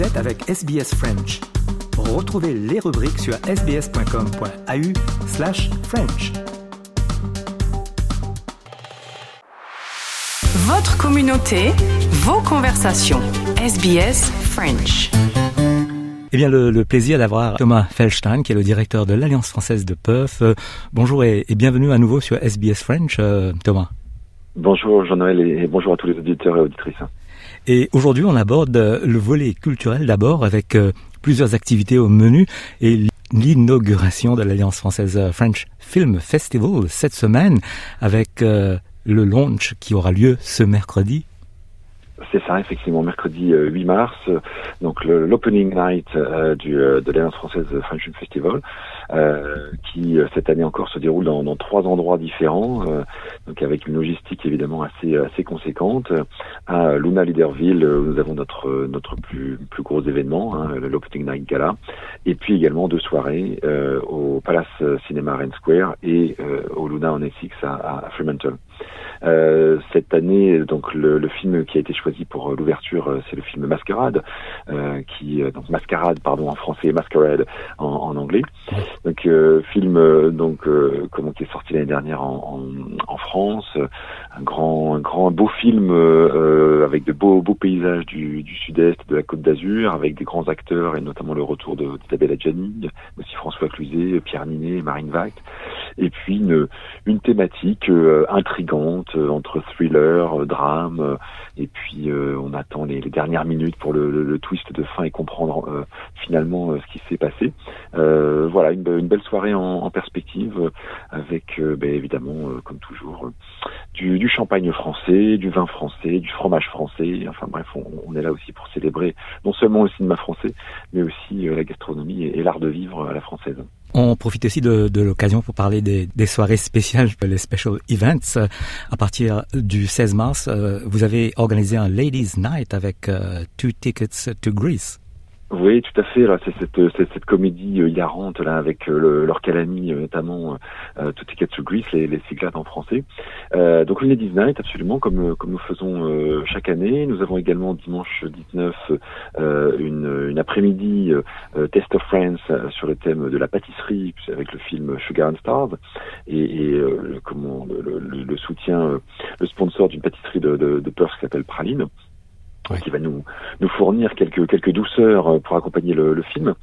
Vous êtes avec SBS French. Retrouvez les rubriques sur sbs.com.au slash French. Votre communauté, vos conversations. SBS French. Eh bien, le, le plaisir d'avoir Thomas Feldstein, qui est le directeur de l'Alliance française de Perth. Euh, bonjour et, et bienvenue à nouveau sur SBS French, euh, Thomas. Bonjour Jean-Noël et bonjour à tous les auditeurs et auditrices. Et aujourd'hui, on aborde euh, le volet culturel d'abord avec euh, plusieurs activités au menu et l'inauguration de l'Alliance française euh, French Film Festival cette semaine avec le launch qui aura lieu ce mercredi. C'est ça, effectivement, mercredi euh, 8 mars, euh, donc l'opening night euh, du, euh, de l'Alliance française French Film Festival, euh, qui euh, cette année encore se déroule dans, trois endroits différents, euh, donc avec une logistique évidemment assez assez conséquente. À Luna Leaderville, euh, nous avons notre euh, notre plus plus gros événement, hein, l'opening night gala, et puis également deux soirées euh, au Palace Cinema Rennes Square et euh, au Luna en Essex à, Fremantle. Euh, cette année, donc le film qui a été choisi pour euh, l'ouverture, euh, c'est le film Masquerade, euh, qui donc Mascarade, pardon, en français, Masquerade en, anglais. Donc film donc comment qui est sorti l'année dernière en, France, un grand grand beau film avec de beaux beaux paysages du, sud-est de la Côte d'Azur, avec des grands acteurs et notamment le retour de d'Isabelle Adjani, aussi François Cluzet, Pierre Ninet, Marine Vact, et puis une une thématique intrigante entre thriller, drame, et puis euh, on attend les, dernières minutes pour le, twist de fin et comprendre euh, finalement euh, ce qui s'est passé. Voilà, une, be- une belle soirée en, perspective, avec ben, évidemment, comme toujours, du, champagne français, du vin français, du fromage français. Enfin bref, on, est là aussi pour célébrer non seulement le cinéma français, mais aussi la gastronomie et l'art de vivre à la française. On profite aussi de, de l'occasion pour parler des, des soirées spéciales, les special events. À partir du 16 mars, euh, vous avez organisé un Ladies Night avec euh, Two Tickets to Greece. Oui, tout à fait. C'est cette, cette, cette comédie euh, hilarante là avec euh, le, leur calami, euh, notamment euh, Tout Ticket to Greece, les, les cyclates en français. Euh, donc le Ladies Night, absolument, comme euh, comme nous faisons euh, chaque année. Nous avons également dimanche 19 euh, une, une après-midi euh, euh, Test of France euh, sur le thème de la pâtisserie avec le film Sugar and Stars et, et euh, comment le, le, le soutien, euh, le sponsor d'une pâtisserie de, de, de Perth qui s'appelle Praline Qui va nous nous fournir quelques quelques douceurs euh, pour accompagner le, le film.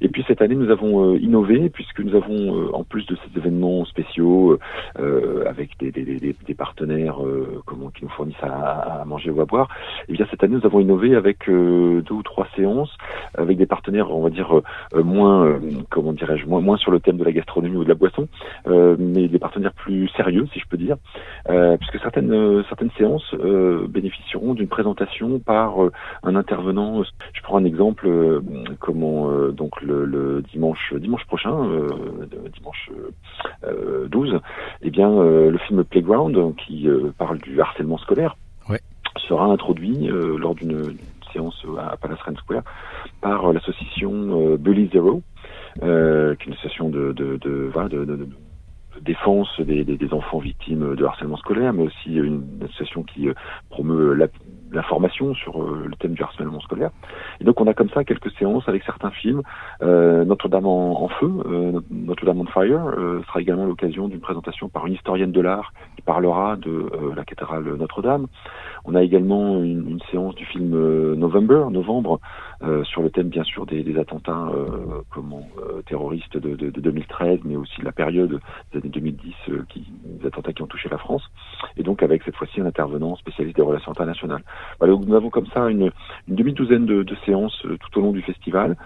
Et puis cette année, nous avons euh, innové puisque nous avons euh, en plus de ces événements spéciaux euh, avec des, des, des, des partenaires euh, comment qui nous fournissent à, à manger ou à boire. Et bien cette année, nous avons innové avec euh, deux ou trois séances avec des partenaires, on va dire euh, moins euh, comment dirais-je moins moins sur le thème de la gastronomie ou de la boisson, euh, mais des partenaires plus sérieux, si je peux dire, euh, puisque certaines euh, certaines séances euh, bénéficieront d'une présentation par euh, un intervenant. Je prends un exemple, euh, comment euh, donc le, le dimanche dimanche prochain, dimanche euh, 12, eh bien le film Playground qui parle du harcèlement scolaire Ouais. sera introduit lors d'une séance à Palace Rennes Square par l'association Bully Zero, qui est une association de- de- de- de défense des, des, des enfants victimes de harcèlement scolaire, mais aussi une association qui euh, promeut l'information sur euh, le thème du harcèlement scolaire. Et donc on a comme ça quelques séances avec certains films. Euh, Notre-Dame en, feu, euh, Notre-Dame on fire, euh, sera également l'occasion d'une présentation par une historienne de l'art qui parlera de euh, la cathédrale Notre-Dame. On a également une, une séance du film November, novembre, euh, sur le thème bien sûr des, des attentats euh, comment, euh, terroristes de, de, de 2013, mais aussi la période des années 2010, euh, qui, des attentats qui ont touché la France. Et donc avec cette fois-ci un intervenant spécialiste des relations internationales. Voilà, donc nous avons comme ça une, une demi-douzaine de, de séances euh, tout au long du festival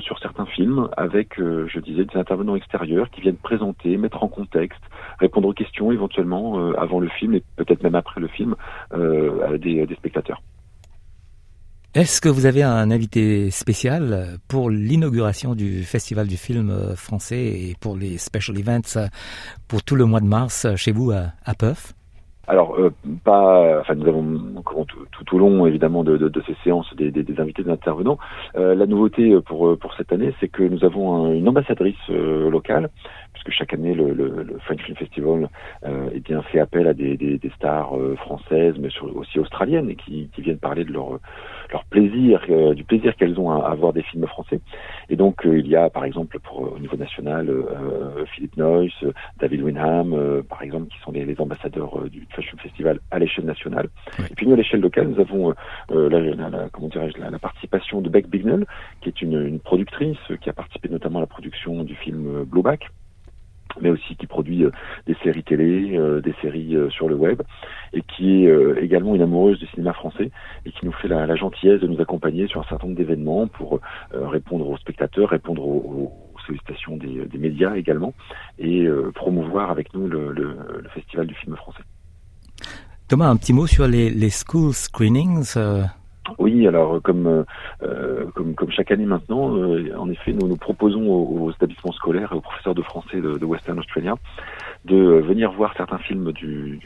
sur certains films, avec, je disais, des intervenants extérieurs qui viennent présenter, mettre en contexte, répondre aux questions éventuellement avant le film et peut-être même après le film à des, des spectateurs. Est-ce que vous avez un invité spécial pour l'inauguration du Festival du film euh, français et pour les special events euh, pour tout le mois de mars euh, chez vous à, Perth Alors, euh, pas, enfin, nous avons tout, au long, évidemment, de, ces séances des, invités, des intervenants. Euh, la nouveauté pour pour cette année, c'est que nous avons un- une ambassadrice euh, locale, puisque chaque année le, French Film Festival euh, eh bien fait appel à des, des, stars euh, françaises, mais aussi australiennes, et qui viennent parler de leur leur plaisir, du plaisir qu'elles ont à, voir des films français. Et donc il y a par exemple pour au niveau national Philippe Noyce, David Winham, par exemple, qui sont les, les ambassadeurs du Fashion Festival à l'échelle nationale. Et puis nous à l'échelle locale, nous avons la, la, comment dirais-je la, participation de Beck Bignell, qui est une, une productrice qui a participé notamment à la production du film Blowback mais aussi qui produit euh, des séries télé, euh, des séries euh, sur le web, et qui est également une amoureuse du cinéma français et qui nous fait la, gentillesse de nous accompagner sur un certain nombre d'événements pour répondre aux spectateurs, répondre aux, sollicitations des, médias également, et promouvoir avec nous le, festival du film français. Thomas, un petit mot sur les, les school screenings. Oui, alors comme euh, comme, comme chaque année maintenant, euh, en effet, nous nous proposons aux, établissements scolaires et aux professeurs de français de, Western Australia de venir voir certains films du,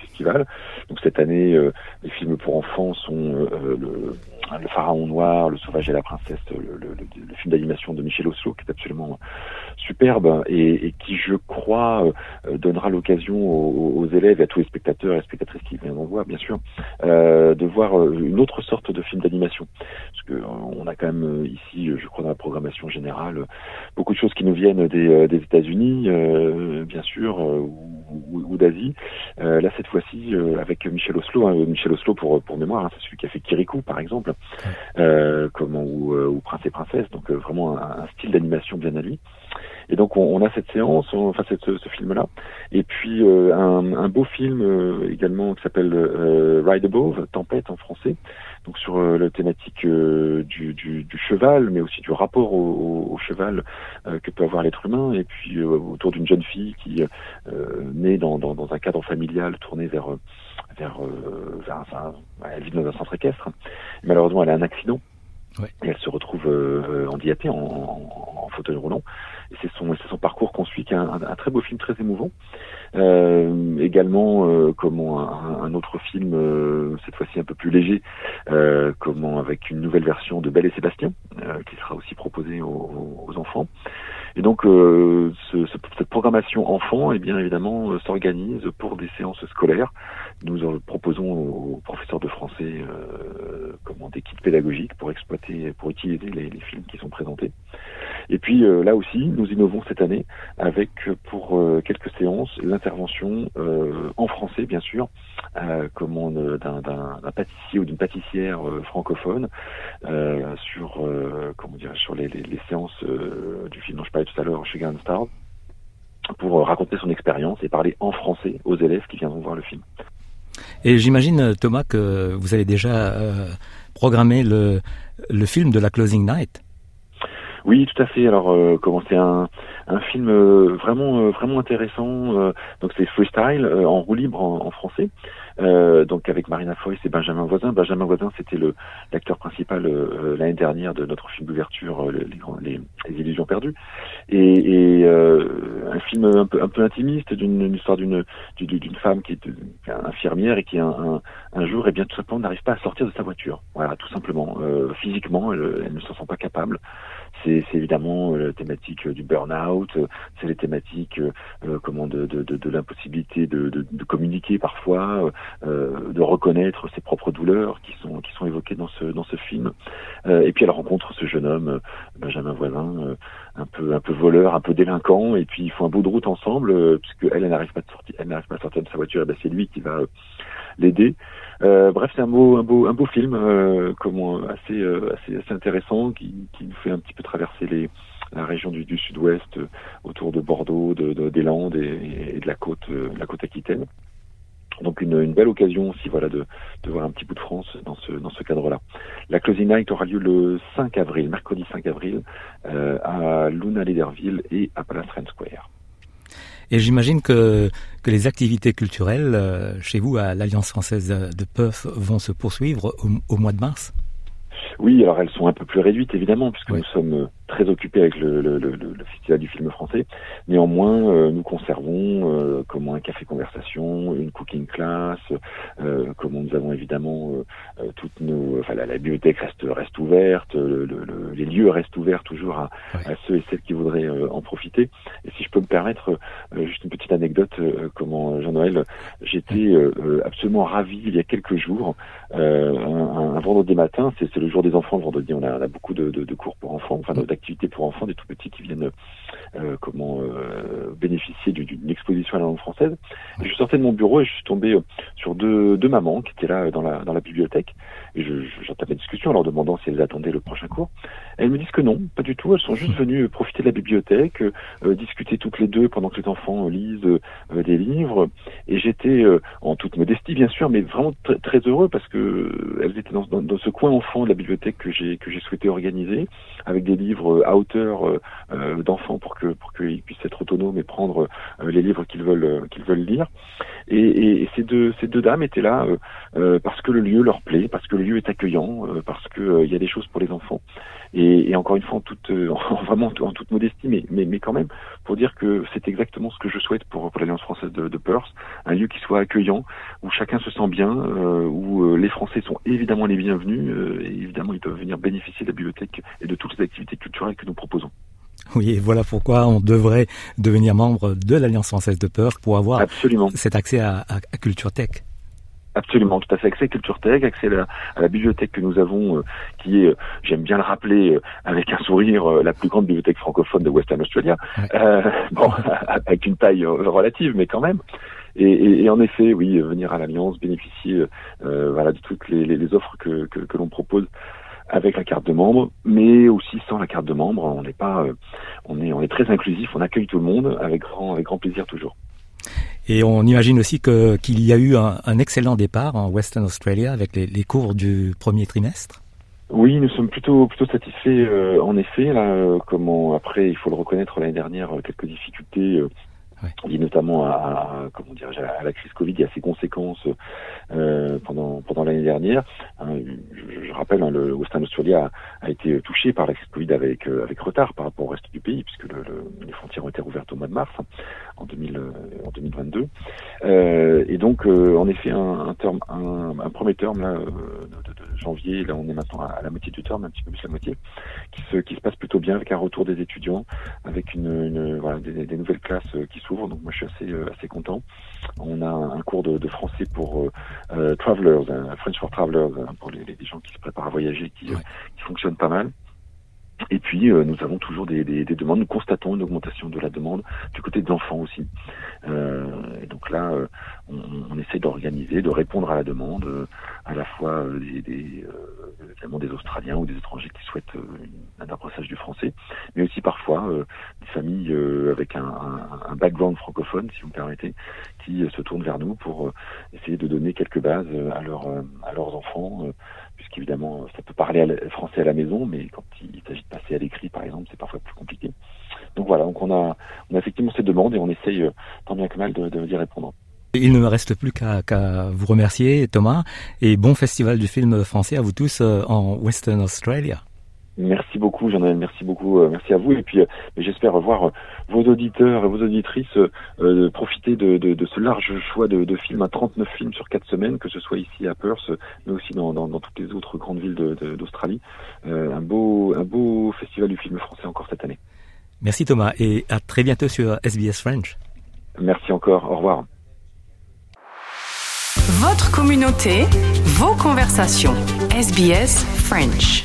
festival. Donc cette année, euh, les films pour enfants sont euh, le, Pharaon Noir, Le Sauvage et la Princesse, le, film d'animation de Michel Oslo, qui est absolument superbe et, qui, je crois, euh, donnera l'occasion aux, aux, élèves et à tous les spectateurs et spectatrices qui viennent en voir, bien sûr, de voir une autre sorte de film d'animation. Parce que on a quand même ici, je crois, dans la programmation générale, beaucoup de choses qui nous viennent des, des États-Unis, bien sûr euh, ou, d'Asie. Euh, là, cette fois-ci, euh, avec Michel Oslo, hein, Michel Oslo pour pour mémoire, hein, c'est celui qui a fait Kirikou, par exemple, comment ou, ou, Prince et Princesse. Donc vraiment un, style d'animation bien à lui. Et donc on, a cette séance, enfin cette, ce, film-là, et puis un, un, beau film également qui s'appelle Ride Above, Tempête en français, donc sur euh, la thématique euh, du, du, du, cheval, mais aussi du rapport au, au, cheval euh, que peut avoir l'être humain, et puis autour d'une jeune fille qui naît dans, dans, dans, un cadre familial tourné vers vers, elle vit dans un centre équestre. Malheureusement, elle a un accident. Et elle se retrouve euh, handicapée en, fauteuil roulant. Et c'est son, parcours qu'on suit, qui est un, très beau film très émouvant. Euh, également, euh, comment un, autre film, euh, cette fois-ci un peu plus léger, euh, comment avec une nouvelle version de Belle et Sébastien, qui sera aussi proposée aux, enfants. Et donc, ce, ce, cette programmation enfant, eh bien évidemment, s'organise pour des séances scolaires. Nous en proposons aux professeurs de français comment des kits pédagogiques pour exploiter, pour utiliser les films qui sont présentés. Et puis là aussi, nous innovons cette année avec pour quelques séances intervention euh, en français, bien sûr, euh, comment d'un pâtissier ou d'une pâtissière euh, francophone sur comment dire sur les, séances du film dont je parlais tout à l'heure chez Star pour raconter son expérience et parler en français aux élèves qui viendront voir le film. Et j'imagine, Thomas, que vous avez déjà programmé le, le film de la Closing Night. Oui, tout à fait. Alors, euh, comment c'est un, un film euh, vraiment euh, vraiment intéressant. donc c'est freestyle en roue libre en, français. donc avec Marina Foïs et Benjamin Voisin. Benjamin Voisin, c'était le l'acteur principal l'année dernière de notre film d'ouverture, les, les, les, Illusions perdues. Et, et un film un peu un peu intimiste d'une histoire d'une d'une femme qui est infirmière et qui un, un, jour, et eh bien tout simplement n'arrive pas à sortir de sa voiture. Voilà, tout simplement. physiquement, elle, elle ne se sent pas capable c'est évidemment euh, la thématique euh, du burn-out, euh, c'est les thématiques comment de, de, l'impossibilité de, communiquer parfois, euh, de reconnaître ses propres douleurs qui sont qui sont évoquées dans ce dans ce film. Euh, et puis elle rencontre ce jeune homme, Benjamin Voisin, un peu un peu voleur, un peu délinquant, et puis ils font un bout de route ensemble puisque elle, n'arrive pas de sortir, elle n'arrive pas à sortir de sa voiture, et ben c'est lui qui va l'aider. Euh, bref, c'est un beau, un beau, un beau film, euh, assez, euh, assez, assez intéressant, qui, qui nous fait un petit peu traverser la région du, sud-ouest, euh, autour de Bordeaux, de, de, des Landes et, de la côte, la côte aquitaine. Donc une, belle occasion aussi, voilà, de, voir un petit bout de France dans ce, cadre-là. La Closing Night aura lieu le 5 avril, mercredi 5 avril, à Luna Lederville et à Palace Rennes Square. Et j'imagine que, les activités culturelles euh, chez vous à l'Alliance française de Perth vont se poursuivre au, mois de mars? Oui, alors elles sont un peu plus réduites évidemment, puisque nous sommes très occupés avec le, le, le, le, festival du film français. Néanmoins, nous conservons comment un café conversation, une cooking class, comment nous avons évidemment toutes nos, enfin la, bibliothèque reste reste ouverte, les lieux restent ouverts toujours à, à, ceux et celles qui voudraient en profiter. Et si je peux me permettre juste une petite anecdote, comment Jean-Noël, j'étais absolument ravi il y a quelques jours, un, un, vendredi matin, c'est le jour des enfants, le vendredi, on a, on a beaucoup de, de, de, cours pour enfants, enfin d'activités pour enfants, des tout petits qui viennent euh, comment euh, bénéficier d'une exposition à la langue française. Et je sortais de mon bureau et je suis tombé euh, sur deux, deux mamans qui étaient là dans la, dans la bibliothèque. Et j'entamais la discussion en leur demandant si elles attendaient le prochain cours. elles me disent que non, pas du tout. Elles sont juste venues profiter de la bibliothèque, discuter toutes les deux pendant que les enfants lisent des livres. Et j'étais en toute modestie, bien sûr, mais vraiment très heureux parce que elles étaient dans, dans, dans ce coin enfant de la bibliothèque que j'ai que j'ai souhaité organiser, avec des livres à hauteur euh, d'enfants pour que pour qu'ils puissent être autonomes et prendre euh, les livres qu'ils veulent euh, qu'ils veulent lire. Et, et, ces deux ces deux dames étaient là parce que le lieu leur plaît, parce que le lieu est accueillant, parce que il y a des choses pour les enfants. Et, et encore une fois, en toute, vraiment en toute modestie, mais, mais, mais quand même, pour dire que c'est exactement ce que je souhaite pour, pour l'Alliance française de, de Perth, un lieu qui soit accueillant, où chacun se sent bien, où les Français sont évidemment les bienvenus, et évidemment ils peuvent venir bénéficier de la bibliothèque et de toutes les activités culturelles que nous proposons. Oui, et voilà pourquoi on devrait devenir membre de l'Alliance française de peur pour avoir Absolument. cet accès à, à, à, Culture Tech. Absolument, tout à fait. Accès à Culture Tech, accès à la, bibliothèque que nous avons, euh, qui est, euh, j'aime bien le rappeler, euh, avec un sourire, la plus grande bibliothèque francophone de Western Australia. bon, avec une taille relative, mais quand même. Et, et, et, en effet, oui, venir à l'Alliance, bénéficier voilà, de toutes les, les, offres que, que, que l'on propose avec la carte de membre, mais aussi sans la carte de membre. On n'est pas, euh, on est, on est très inclusif, on accueille tout le monde avec grand, avec grand plaisir toujours. Et on imagine aussi que qu'il y a eu un, un, excellent départ en Western Australia avec les, les, cours du premier trimestre. Oui, nous sommes plutôt plutôt satisfaits. Euh, en effet, là, euh, comment après, il faut le reconnaître, l'année dernière, quelques difficultés Ouais. notamment à, à, comment dire, à la crise Covid et à ses conséquences euh, pendant pendant l'année dernière. Hein, je, rappelle, hein, le Western Australia a, été touché par la euh, avec retard par rapport au reste du pays, puisque le, le, les frontières ont été ouvertes au mois de mars en, 2000, euh, en 2022. Euh, et donc, en effet, un, un, terme, un, premier terme là, de, janvier, là on est maintenant à, la moitié du terme, un petit peu plus la moitié, qui se qui se passe plutôt bien avec un retour des étudiants, avec une, voilà des, nouvelles classes qui donc moi je suis assez assez content. On a un cours de, de français pour travelers, French for travelers hein, pour les, les, gens qui se préparent à voyager, qui, qui fonctionne pas mal. Et puis, euh, nous avons toujours des, des, des, demandes. Nous constatons une augmentation de la demande du côté des enfants aussi. Euh, et donc là, euh, on, on, essaie d'organiser, de répondre à la demande, euh, à la fois euh, des, des, évidemment des Australiens ou des étrangers qui souhaitent un apprentissage du français, mais aussi parfois des familles avec un, un, un, background francophone, si vous me permettez, qui se tournent vers nous pour essayer de donner quelques bases à, leur, à leurs enfants puisqu'évidemment ça peut parler français à la maison, mais quand il s'agit de passer à l'écrit, par exemple, c'est parfois plus compliqué. Donc voilà, donc on a, effectivement ces demandes et on essaye euh, tant bien que mal de, d'y répondre. Il ne me reste plus qu'à, vous remercier, Thomas, et bon festival du film français à vous tous euh, en Western Australia. Merci beaucoup, jean merci beaucoup, euh, merci à vous. Et puis, euh, j'espère voir euh, vos auditeurs et vos auditrices euh, profiter de, de, de, ce large choix de, de, films, à 39 films sur 4 semaines, que ce soit ici à Perth, mais aussi dans, dans, dans toutes les autres grandes villes d'Australie. un, beau, un beau festival du film français encore cette année. Merci Thomas, et à très bientôt sur SBS French. Merci encore, au revoir. Votre communauté, vos conversations. SBS French.